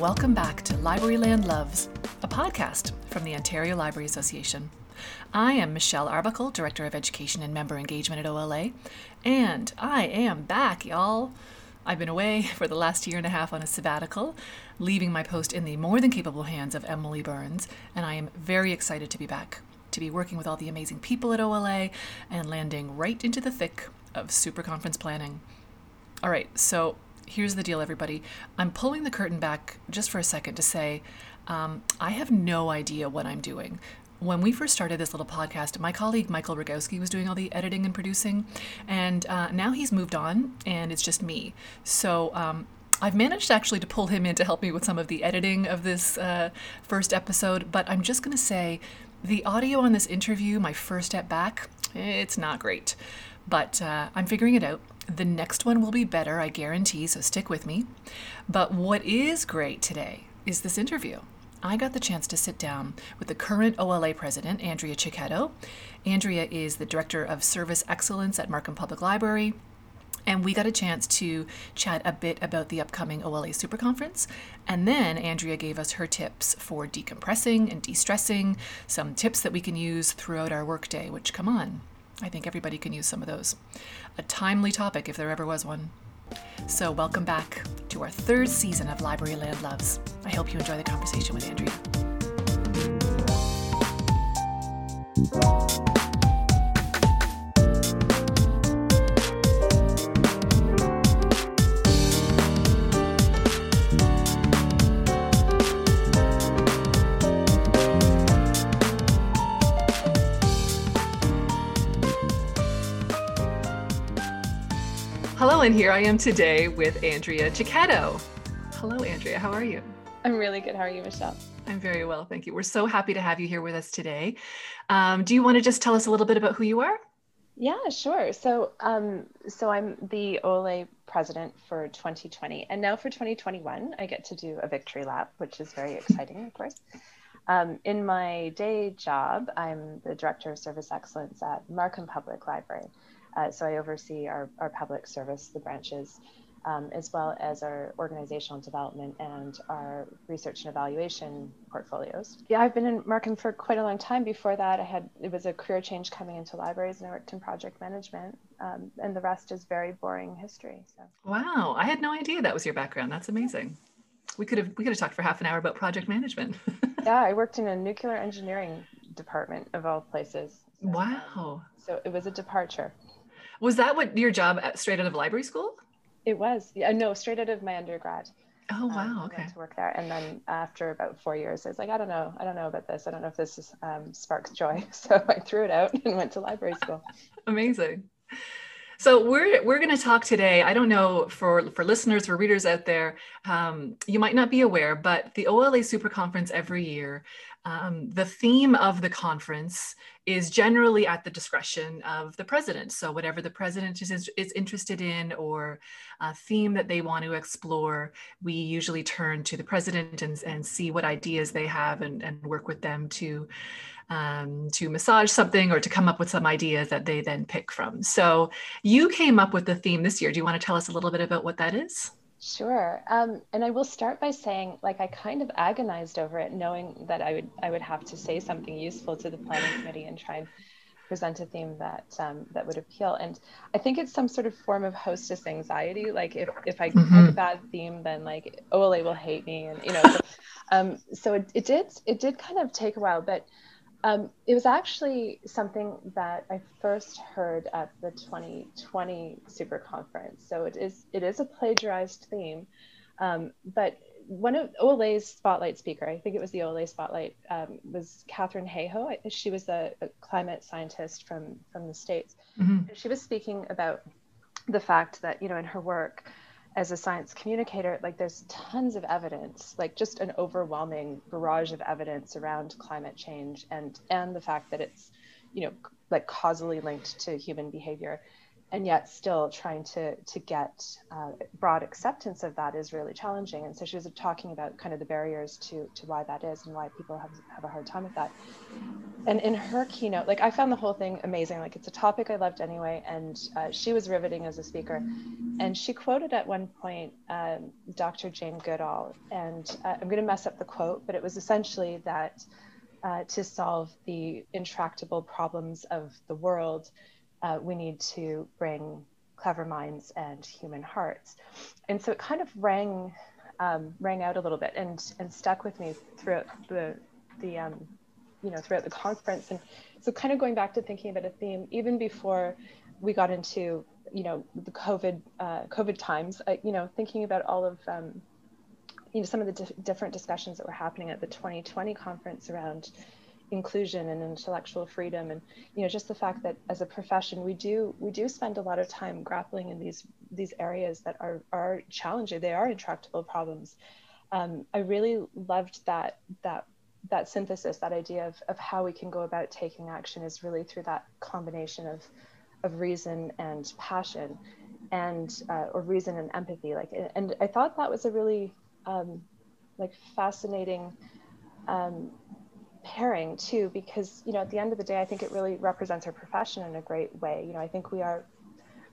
welcome back to Libraryland Loves, a podcast from the Ontario Library Association. I am Michelle Arbuckle, Director of Education and Member Engagement at OLA, and I am back, y'all. I've been away for the last year and a half on a sabbatical, leaving my post in the more than capable hands of Emily Burns, and I am very excited to be back, to be working with all the amazing people at OLA and landing right into the thick of super conference planning. All right, so here's the deal, everybody. I'm pulling the curtain back just for a second to say um, I have no idea what I'm doing. When we first started this little podcast, my colleague Michael Rogowski was doing all the editing and producing, and uh, now he's moved on, and it's just me. So um, I've managed actually to pull him in to help me with some of the editing of this uh, first episode, but I'm just going to say the audio on this interview, my first step back, it's not great. But uh, I'm figuring it out. The next one will be better, I guarantee, so stick with me. But what is great today is this interview. I got the chance to sit down with the current OLA president, Andrea Cecchetto. Andrea is the director of service excellence at Markham Public Library. And we got a chance to chat a bit about the upcoming OLA Super Conference. And then Andrea gave us her tips for decompressing and de stressing, some tips that we can use throughout our workday, which, come on, I think everybody can use some of those. A timely topic if there ever was one. So, welcome back to our third season of Libraryland Loves. I hope you enjoy the conversation with Andrea. Hello, and here I am today with Andrea Cecchetto. Hello, Andrea. How are you? I'm really good. How are you, Michelle? I'm very well, thank you. We're so happy to have you here with us today. Um, do you want to just tell us a little bit about who you are? Yeah, sure. So, um, so I'm the OLA president for 2020, and now for 2021, I get to do a victory lap, which is very exciting, of course. Um, in my day job, I'm the director of service excellence at Markham Public Library. Uh, so I oversee our, our public service, the branches, um, as well as our organizational development and our research and evaluation portfolios. Yeah, I've been in Markham for quite a long time. Before that, I had it was a career change coming into libraries, and I worked in project management. Um, and the rest is very boring history. So. Wow, I had no idea that was your background. That's amazing. We could have we could have talked for half an hour about project management. yeah, I worked in a nuclear engineering department of all places. So, wow. Um, so it was a departure. Was that what your job at, straight out of library school? It was. Yeah, no, straight out of my undergrad. Oh um, wow! Um, okay. to work there, and then after about four years, I was like, I don't know, I don't know about this. I don't know if this is, um, sparks joy. So I threw it out and went to library school. Amazing. So we're we're going to talk today. I don't know for for listeners for readers out there, um, you might not be aware, but the OLA Super Conference every year um, the theme of the conference is generally at the discretion of the president. So, whatever the president is, is interested in or a theme that they want to explore, we usually turn to the president and, and see what ideas they have and, and work with them to. Um, to massage something or to come up with some ideas that they then pick from. So, you came up with the theme this year. Do you want to tell us a little bit about what that is? Sure. Um, and I will start by saying, like, I kind of agonized over it, knowing that I would I would have to say something useful to the planning committee and try and present a theme that um, that would appeal. And I think it's some sort of form of hostess anxiety. Like, if if I mm-hmm. pick a bad theme, then like OLA will hate me, and you know. So, um, so it, it did it did kind of take a while, but um, it was actually something that I first heard at the 2020 Super Conference. So it is it is a plagiarized theme, um, but one of OLA's spotlight speaker, I think it was the OLA spotlight, um, was Katharine Hayhoe. She was a, a, climate scientist from from the states. Mm-hmm. She was speaking about the fact that you know in her work as a science communicator, like there's tons of evidence, like just an overwhelming barrage of evidence around climate change and and the fact that it's, you know, like causally linked to human behavior. And yet still trying to to get uh, broad acceptance of that is really challenging. And so she was talking about kind of the barriers to to why that is and why people have have a hard time with that. And in her keynote, like I found the whole thing amazing. Like it's a topic I loved anyway, and uh, she was riveting as a speaker. And she quoted at one point um, Dr. Jane Goodall, and uh, I'm going to mess up the quote, but it was essentially that. Uh, to solve the intractable problems of the world, uh, we need to bring clever minds and human hearts. And so it kind of rang um, rang out a little bit and and stuck with me throughout the the um, you know throughout the conference. And so kind of going back to thinking about a theme even before we got into you know the COVID uh, COVID times. Uh, you know thinking about all of um, you know some of the di- different discussions that were happening at the 2020 conference around inclusion and intellectual freedom. And you know just the fact that as a profession we do we do spend a lot of time grappling in these these areas that are are challenging. They are intractable problems. Um, i really loved that that that synthesis that idea of, of how we can go about taking action is really through that combination of of reason and passion and uh, or reason and empathy. Like and i thought that was a really um, like fascinating um, pairing too because you know at the end of the day i think it really represents our profession in a great way. You know i think we are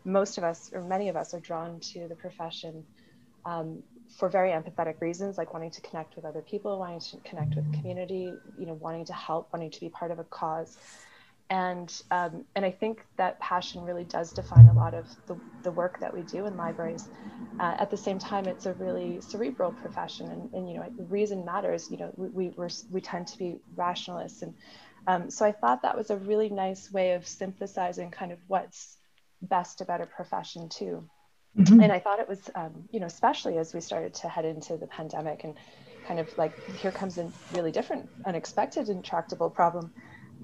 most of us or many of us are drawn to the profession um, for very empathetic reasons like wanting to connect with other people wanting to connect with community you know wanting to help wanting to be part of a cause and um, and I think that passion really does define a lot of the, the work that we do in libraries. Uh, at the same time, it's a really cerebral profession, and, and you know reason matters. You know we we we tend to be rationalists, and um, so I thought that was a really nice way of synthesizing kind of what's best about a profession too. Mm-hmm. And I thought it was um, you know especially as we started to head into the pandemic and kind of like here comes a really different, unexpected, intractable problem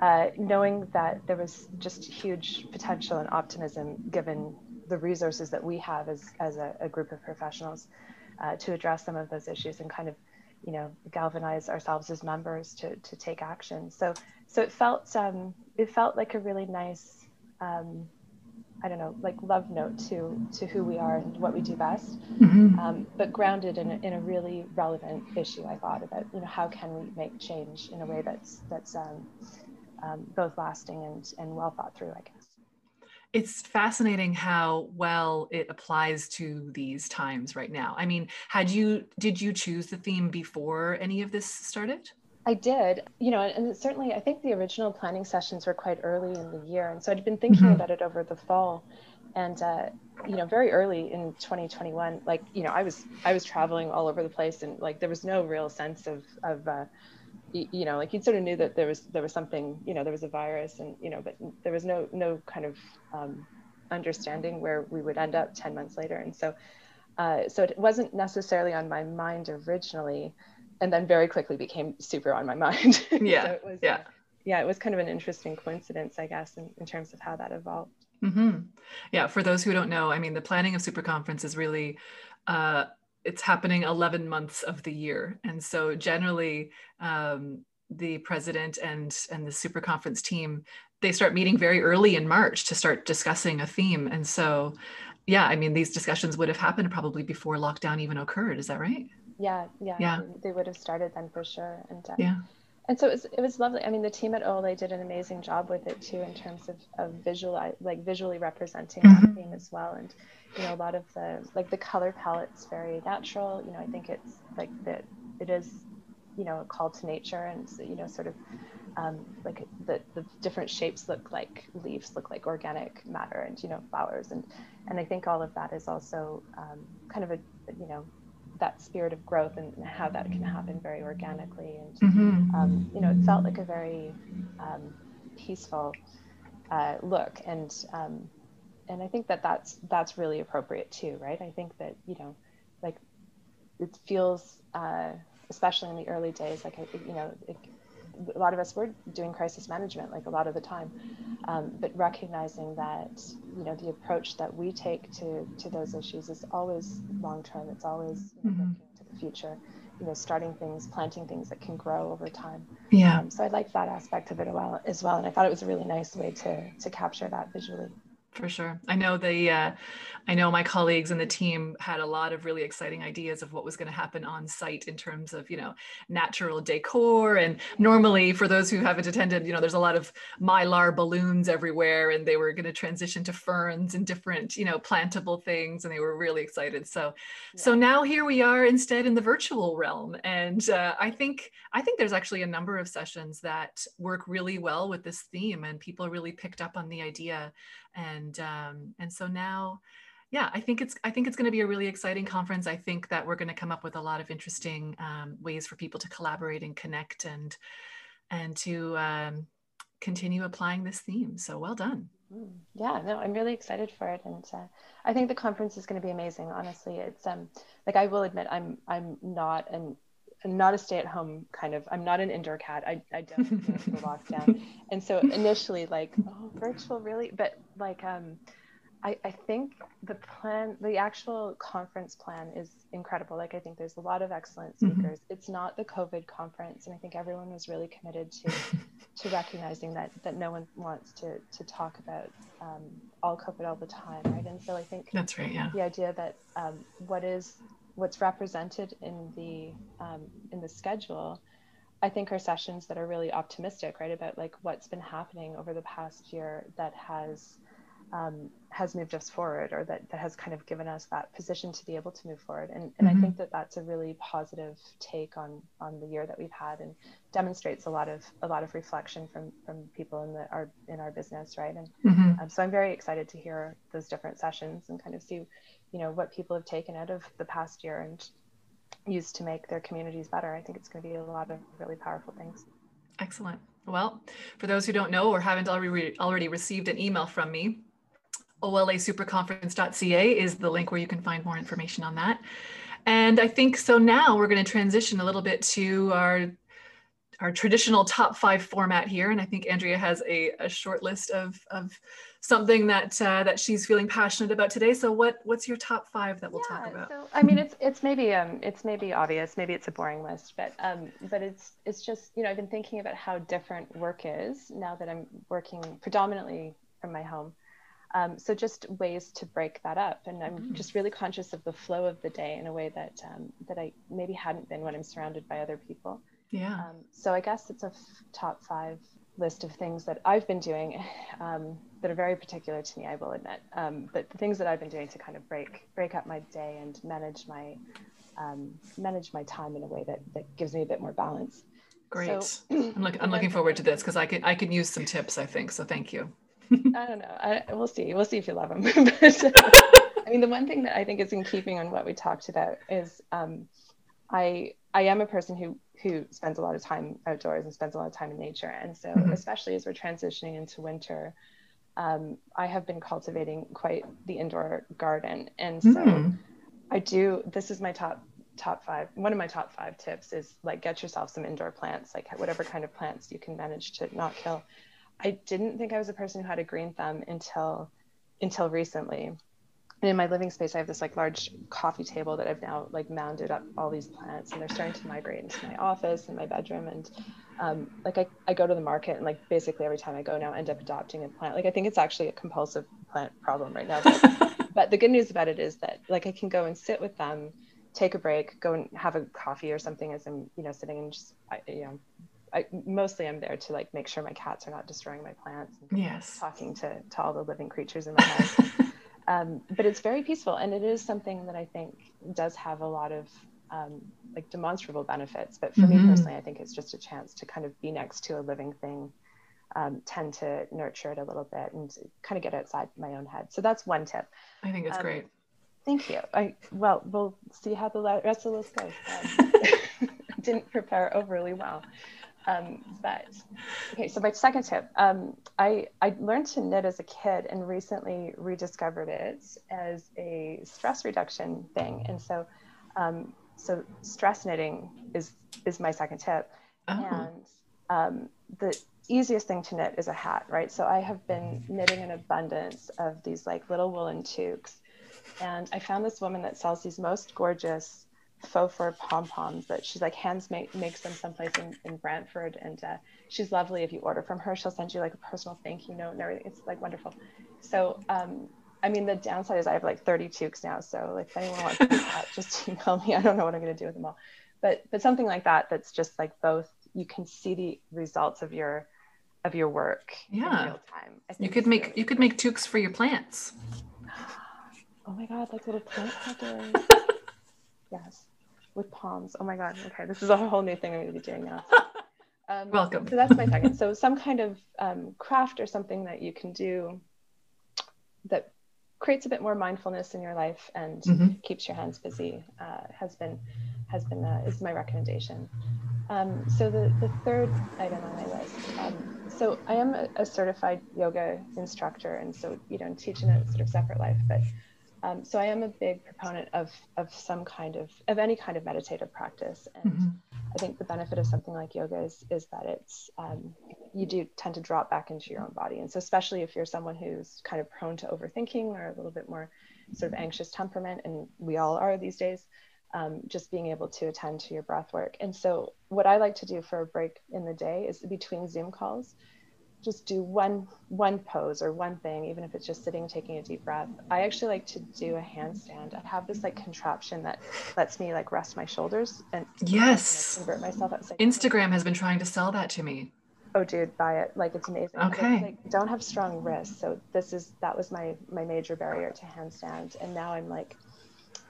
uh, knowing that there was just huge potential and optimism given the resources that we have as, as a, a group of professionals uh, to address some of those issues and kind of you know galvanize ourselves as members to, to take action so so it felt um, it felt like a really nice um, I don't know, like love note to to who we are and what we do best, mm-hmm. um, but grounded in a, in a really relevant issue. I thought about, you know, how can we make change in a way that's that's um, um, both lasting and, and well thought through, I guess. It's fascinating how well it applies to these times right now. I mean, had you did you choose the theme before any of this started? I did, you know, and certainly I think the original planning sessions were quite early in the year, and so I'd been thinking mm-hmm. about it over the fall, and uh, you know, very early in 2021, like you know, I was I was traveling all over the place, and like there was no real sense of of uh, you know, like you sort of knew that there was there was something, you know, there was a virus, and you know, but there was no no kind of um, understanding where we would end up ten months later, and so uh, so it wasn't necessarily on my mind originally, and then very quickly became super on my mind. Yeah, so it was, yeah, uh, yeah. It was kind of an interesting coincidence, I guess, in, in terms of how that evolved. Mm-hmm. Yeah, for those who don't know, I mean, the planning of Super Conference is really uh, it's happening 11 months of the year. And so generally, um, the president and, and the super conference team, they start meeting very early in March to start discussing a theme. And so, yeah, I mean, these discussions would have happened probably before lockdown even occurred. Is that right? Yeah, yeah, yeah. They would have started then for sure. And uh, yeah. And so it was, it was lovely. I mean, the team at OLA did an amazing job with it too, in terms of, of visual, like visually representing mm-hmm. that theme as well. And you know a lot of the like the color palette's very natural you know i think it's like that it is you know a call to nature and you know sort of um, like the, the different shapes look like leaves look like organic matter and you know flowers and and i think all of that is also um, kind of a you know that spirit of growth and how that can happen very organically and mm-hmm. um, you know it felt like a very um, peaceful uh, look and um, and I think that that's that's really appropriate too, right? I think that you know, like it feels, uh, especially in the early days, like I, you know, it, a lot of us were doing crisis management like a lot of the time, um, but recognizing that you know the approach that we take to to those issues is always long term. It's always you know, mm-hmm. looking to the future. You know, starting things, planting things that can grow over time. Yeah. Um, so I like that aspect of it as well, as well, and I thought it was a really nice way to to capture that visually. For sure. I know the, uh, I know my colleagues and the team had a lot of really exciting ideas of what was going to happen on site in terms of, you know, natural decor. And normally, for those who haven't attended, you know, there's a lot of mylar balloons everywhere, and they were going to transition to ferns and different, you know, plantable things, and they were really excited. So, yeah. so now here we are instead in the virtual realm, and uh, I think I think there's actually a number of sessions that work really well with this theme, and people really picked up on the idea and um, and so now yeah i think it's i think it's going to be a really exciting conference. I think that we're going to come up with a lot of interesting um, ways for people to collaborate and connect and and to um, continue applying this theme. So well done. Mm, yeah no i'm really excited for it and uh, i think the conference is going to be amazing honestly. It's um like i will admit i'm i'm not an not a stay-at-home kind of i'm not an indoor cat. I, I don't lockdown. And so initially like oh virtual really but like um I, I think the plan the actual conference plan is incredible like i think there's a lot of excellent mm-hmm. speakers mm-hmm. it's not the covid conference and i think everyone was really committed to to recognizing that that no one wants to to talk about um, all covid all the time right and so i think that's right yeah the idea that um, what is what's represented in the um, in the schedule i think are sessions that are really optimistic right about like what's been happening over the past year that has um, has moved us forward or that, that has kind of given us that position to be able to move forward. And, and mm-hmm. i think that that's a really positive take on on the year that we've had and demonstrates a lot of a lot of reflection from from people in the our in our business right? And mm-hmm. um, so i'm very excited to hear those different sessions and kind of see you know what people have taken out of the past year and used to make their communities better. I think it's going to be a lot of really powerful things. Excellent. Well for those who don't know or haven't already already received an email from me olasuperconference.ca is the link where you can find more information on that and i think so now we're going to transition a little bit to our our traditional top five format here. And I think Andrea has a, a short list of, of something that uh, that she's feeling passionate about today. So what what's your top five that we'll yeah, talk about? So I mean, it's it's maybe um it's maybe obvious, maybe it's a boring list, but um but it's it's just you know I've been thinking about how different work is now that I'm working predominantly from my home. Um, so just ways to break that up, and I'm mm. just really conscious of the flow of the day in a way that um, that I maybe hadn't been when I'm surrounded by other people. Yeah. Um, so I guess it's a f- top five list of things that I've been doing um, that are very particular to me. I will admit, um, but the things that I've been doing to kind of break break up my day and manage my um, manage my time in a way that that gives me a bit more balance. Great. So, I'm, look, I'm looking forward to this because I can I can use some tips. I think so. Thank you. I don't know. I, we'll see. We'll see if you love them. but, uh, I mean, the one thing that I think is in keeping on what we talked about is um, I I am a person who who spends a lot of time outdoors and spends a lot of time in nature. And so, mm-hmm. especially as we're transitioning into winter, um, I have been cultivating quite the indoor garden. And so, mm-hmm. I do. This is my top top five. One of my top five tips is like get yourself some indoor plants, like whatever kind of plants you can manage to not kill. I didn't think I was a person who had a green thumb until until recently. And in my living space i have this like large coffee table that i've now like mounded up all these plants and they're starting to migrate into my office and my bedroom. And um, like I, I go to the market and like basically every time i go now I end up adopting a plant. Like i think it's actually a compulsive plant problem right now but, but the good news about it is that like i can go and sit with them take a break go and have a coffee or something as i'm you know sitting and just you know I, mostly I'm there to like make sure my cats are not destroying my plants. yes. Talking to, to all the living creatures in my house. um, but it's very peaceful and it is something that i think does have a lot of um, like demonstrable benefits but for mm-hmm. me personally i think it's just a chance to kind of be next to a living thing um, tend to nurture it a little bit and kind of get outside my own head so that's one tip i think it's um, great thank you i well we'll see how the rest of the list goes um, didn't prepare overly well um, but okay, so my second tip, um, I, I learned to knit as a kid and recently rediscovered it as a stress reduction thing. And so, um, so stress knitting is is my second tip. Oh. And um, the easiest thing to knit is a hat, right? So I have been knitting an abundance of these like little woolen toques. And I found this woman that sells these most gorgeous faux fur pom poms that she's like hands make, makes them someplace in, in Brantford. And uh, she's lovely. If you order from her, she'll send you like a personal thank you note and everything. It's like wonderful. So, um, I mean, the downside is I have like 30 toques now. So like if anyone wants to do that, just email me. I don't know what I'm going to do with them all. But, but something like that, that's just like both, you can see the results of your, of your work yeah. in real time. You could make, really you could make toques for your plants. Oh my God, like little plant peppers. yes with palms. Oh my God. Okay. This is a whole new thing I'm going to be doing now. Um, Welcome. So that's my second. So some kind of um, craft or something that you can do that creates a bit more mindfulness in your life and mm-hmm. keeps your hands busy uh, has been has been uh, is my recommendation. Um, so the the third item on my list. Um, so I am a, a, certified yoga instructor, and so you know teach in a sort of separate life, but um, so I am a big proponent of of some kind of of any kind of meditative practice, and mm-hmm. I think the benefit of something like yoga is is that it's um, you do tend to drop back into your own body, and so especially if you're someone who's kind of prone to overthinking or a little bit more sort of anxious temperament, and we all are these days. Um, just being able to attend to your breath work. And so, what I like to do for a break in the day is between Zoom calls, just do one one pose or one thing even if it's just sitting taking a deep breath. I actually like to do a handstand. I have this like contraption that lets me like rest my shoulders and yes. convert myself instagram has been trying to sell that to me. Oh dude buy it. Like it's amazing. Okay. like, don't have strong wrists. So this is that was my my major barrier to handstand. And now i'm like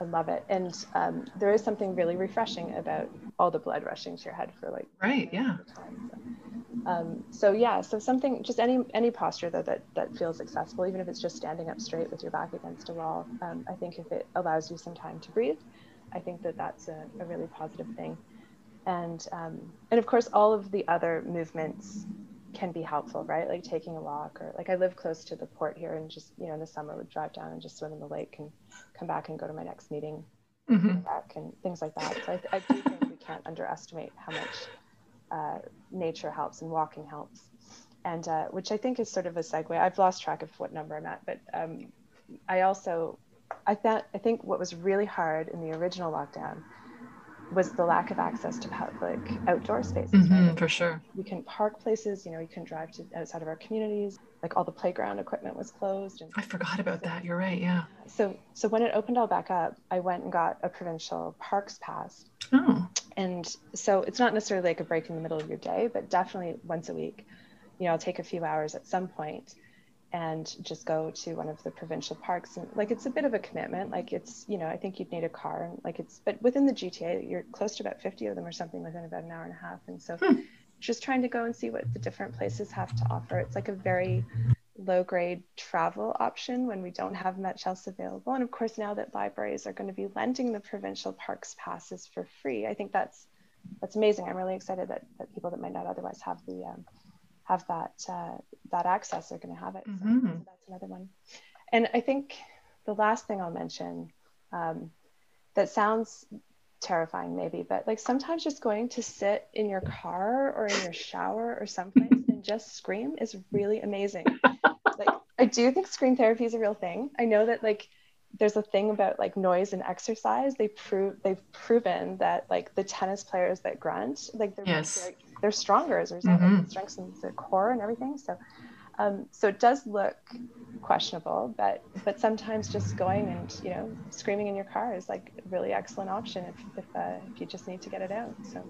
I love it. And um, there is something really refreshing about all the blood rushing to your head for like right, yeah. Time, so. Um, so yeah, so something, just any any posture though that that feels accessible, even if it's just standing up straight with your back against a wall. Um, I think if it allows you some time to breathe, I think that that's a, a really positive thing. And um, and of course, all of the other movements can be helpful, right? Like taking a walk, or like I live close to the port here, and just you know in the summer would drive down and just swim in the lake and come back and go to my next meeting, mm-hmm. back and things like that. So I, I do think we can't underestimate how much uh, nature helps and walking helps. And uh, which I think is sort of a segue. I've lost track of what number I'm at, but um, I also, I thought, I think what was really hard in the original lockdown was the lack of access to public outdoor spaces. Mm-hmm, right? For sure. We can park places, you know, you can drive to outside of our communities. Like all the playground equipment was closed. And I forgot about so, that. You're right. Yeah. So, so when it opened all back up, I went and got a provincial parks pass. Oh. And so it's not necessarily like a break in the middle of your day, but definitely once a week, you know, I'll take a few hours at some point and just go to one of the provincial parks. And like it's a bit of a commitment. Like it's you know i think you'd need a car. And like it's but within the gta you're close to about 50 of them or something within about an hour and a half. And so hmm. just trying to go and see what the different places have to offer. It's like a very low grade travel option when we don't have much else available and of course now that libraries are going to be lending the provincial parks passes for free i think that's that's amazing i'm really excited that, that people that might not otherwise have the um, have that uh, that access are going to have it. Mm-hmm. So, that's another one. And I think the last thing I'll mention um, that sounds terrifying maybe, but like sometimes just going to sit in your car or in your shower or someplace and just scream is really amazing. Like I do think scream therapy is a real thing. I know that like there's a thing about like noise and exercise. They prove they've proven that like the tennis players that grunt, like they're yes. Like, they're stronger as a result. Mm-hmm. It strengthens the core and everything. So, um, so it does look questionable, but but sometimes just going and you know screaming in your car is like a really excellent option if if, uh, if you just need to get it out. So.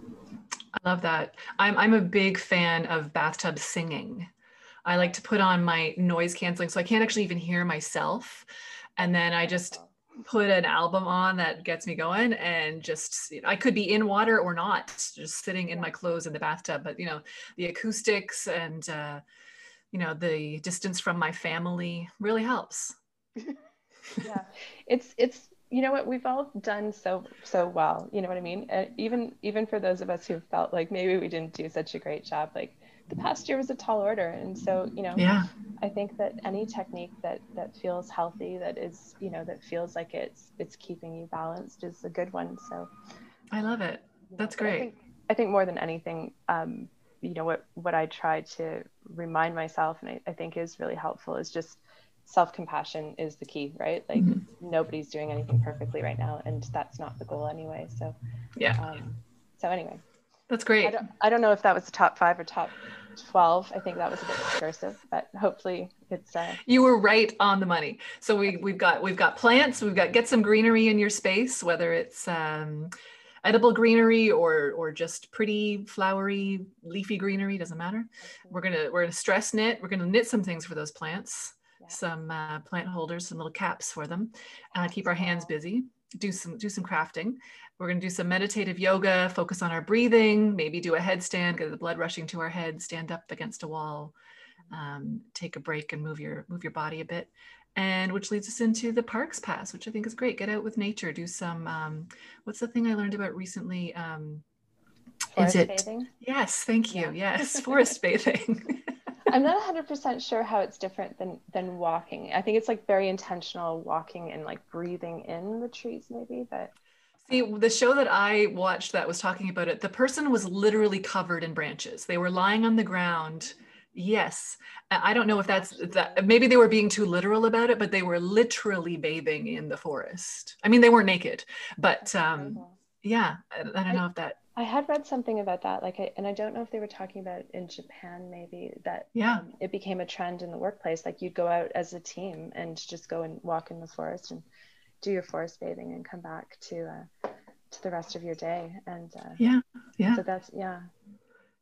I love that. I'm I'm a big fan of bathtub singing. I like to put on my noise canceling so I can't actually even hear myself. And then I just put an album on that gets me going and just i could be in water or not just sitting in my clothes in the bathtub but you know the acoustics and uh, you know the distance from my family really helps. Yeah. It's it's you know what? We've all done so so well you know what i mean? Uh, even even for those of us who felt like maybe we didn't do such a great job like the past year was a tall order. And so you know yeah. I think that any technique that that feels healthy that is you know that feels like it's it's keeping you balanced is a good one. So i love it. That's great. I think, I think, more than anything um you know what what i try to remind myself and I, I think is really helpful is just self-compassion is the key right? Like mm-hmm. nobody's doing anything perfectly right now and that's not the goal anyway. So yeah. um, so anyway that's great. I don't, I don't know if that was the top five or top 12 i think that was a bit discursive but hopefully it's uh... you were right on the money. So we, we've got we've got plants. We've got get some greenery in your space whether it's um, edible greenery or or just pretty flowery leafy greenery doesn't matter. We're gonna we're gonna stress knit. We're gonna knit some things for those plants. Some uh, plant holders, some little caps for them. Uh, keep our hands busy. Do some do some crafting. We're going to do some meditative yoga. Focus on our breathing. Maybe do a headstand. Get the blood rushing to our head. Stand up against a wall. Um, take a break and move your move your body a bit. And which leads us into the parks pass, which I think is great. Get out with nature. Do some. Um, what's the thing I learned about recently? Um, forest is it? Bathing? Yes, thank you. Yeah. Yes, forest bathing. I'm not 100% sure how it's different than than walking. I think it's like very intentional walking and like breathing in the trees maybe, but See, the show that I watched that was talking about it, the person was literally covered in branches. They were lying on the ground. Yes. I don't know if that's that maybe they were being too literal about it, but they were literally bathing in the forest. I mean, they weren't naked, but um yeah, I, I don't know if that I had read something about that, like, I, and I don't know if they were talking about in Japan, maybe that yeah, um, it became a trend in the workplace. Like, you'd go out as a team and just go and walk in the forest and do your forest bathing and come back to uh, to the rest of your day. And uh, yeah, yeah. So that's yeah.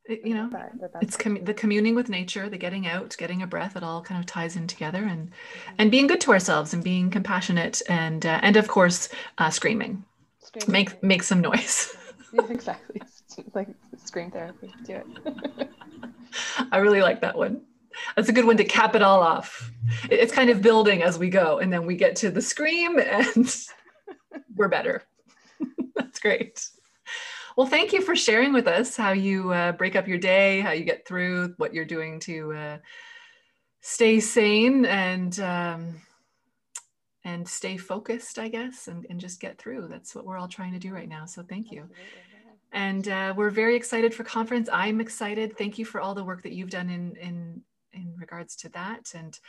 It, you know, that, that it's com- the communing with nature, the getting out, getting a breath. It all kind of ties in together, and mm-hmm. and being good to ourselves and being compassionate, and uh, and of course, uh, screaming. screaming. Make make some noise. exactly. like scream therapy. Do it. I really like that one. That's a good one to cap it all off. It's kind of building as we go, and then we get to the scream, and we're better. That's great. Well, thank you for sharing with us how you uh, break up your day, how you get through, what you're doing to uh, stay sane and um, and stay focused, I guess, and, and just get through. That's what we're all trying to do right now. So thank you. And uh, we're very excited for conference. I'm excited. Thank you for all the work that you've done in, in, in regards to that and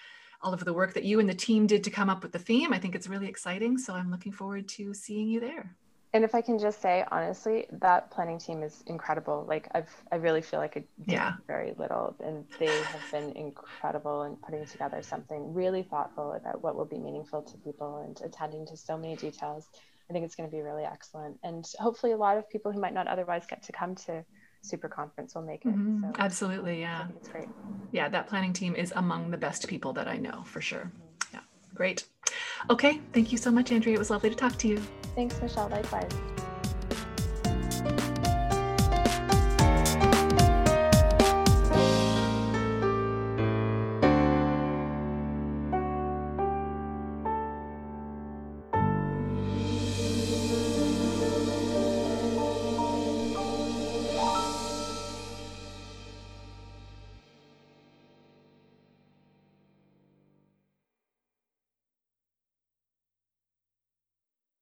all of the work that you and the team did to come up with the theme. I think it's really exciting. So I'm looking forward to seeing you there and if I can just say honestly, that planning team is incredible. Like I've, I really feel like I yeah. very little, and they have been incredible in putting together something really thoughtful about what will be meaningful to people and attending to so many details. I think it's going to be really excellent, and hopefully, a lot of people who might not otherwise get to come to super conference will make it. Mm-hmm. So Absolutely, yeah. it's great. Yeah, that planning team is among the best people that I know for sure. Yeah, great. Okay, thank you so much, Andrea. It was lovely to talk to you. Thanks, Michelle. Likewise.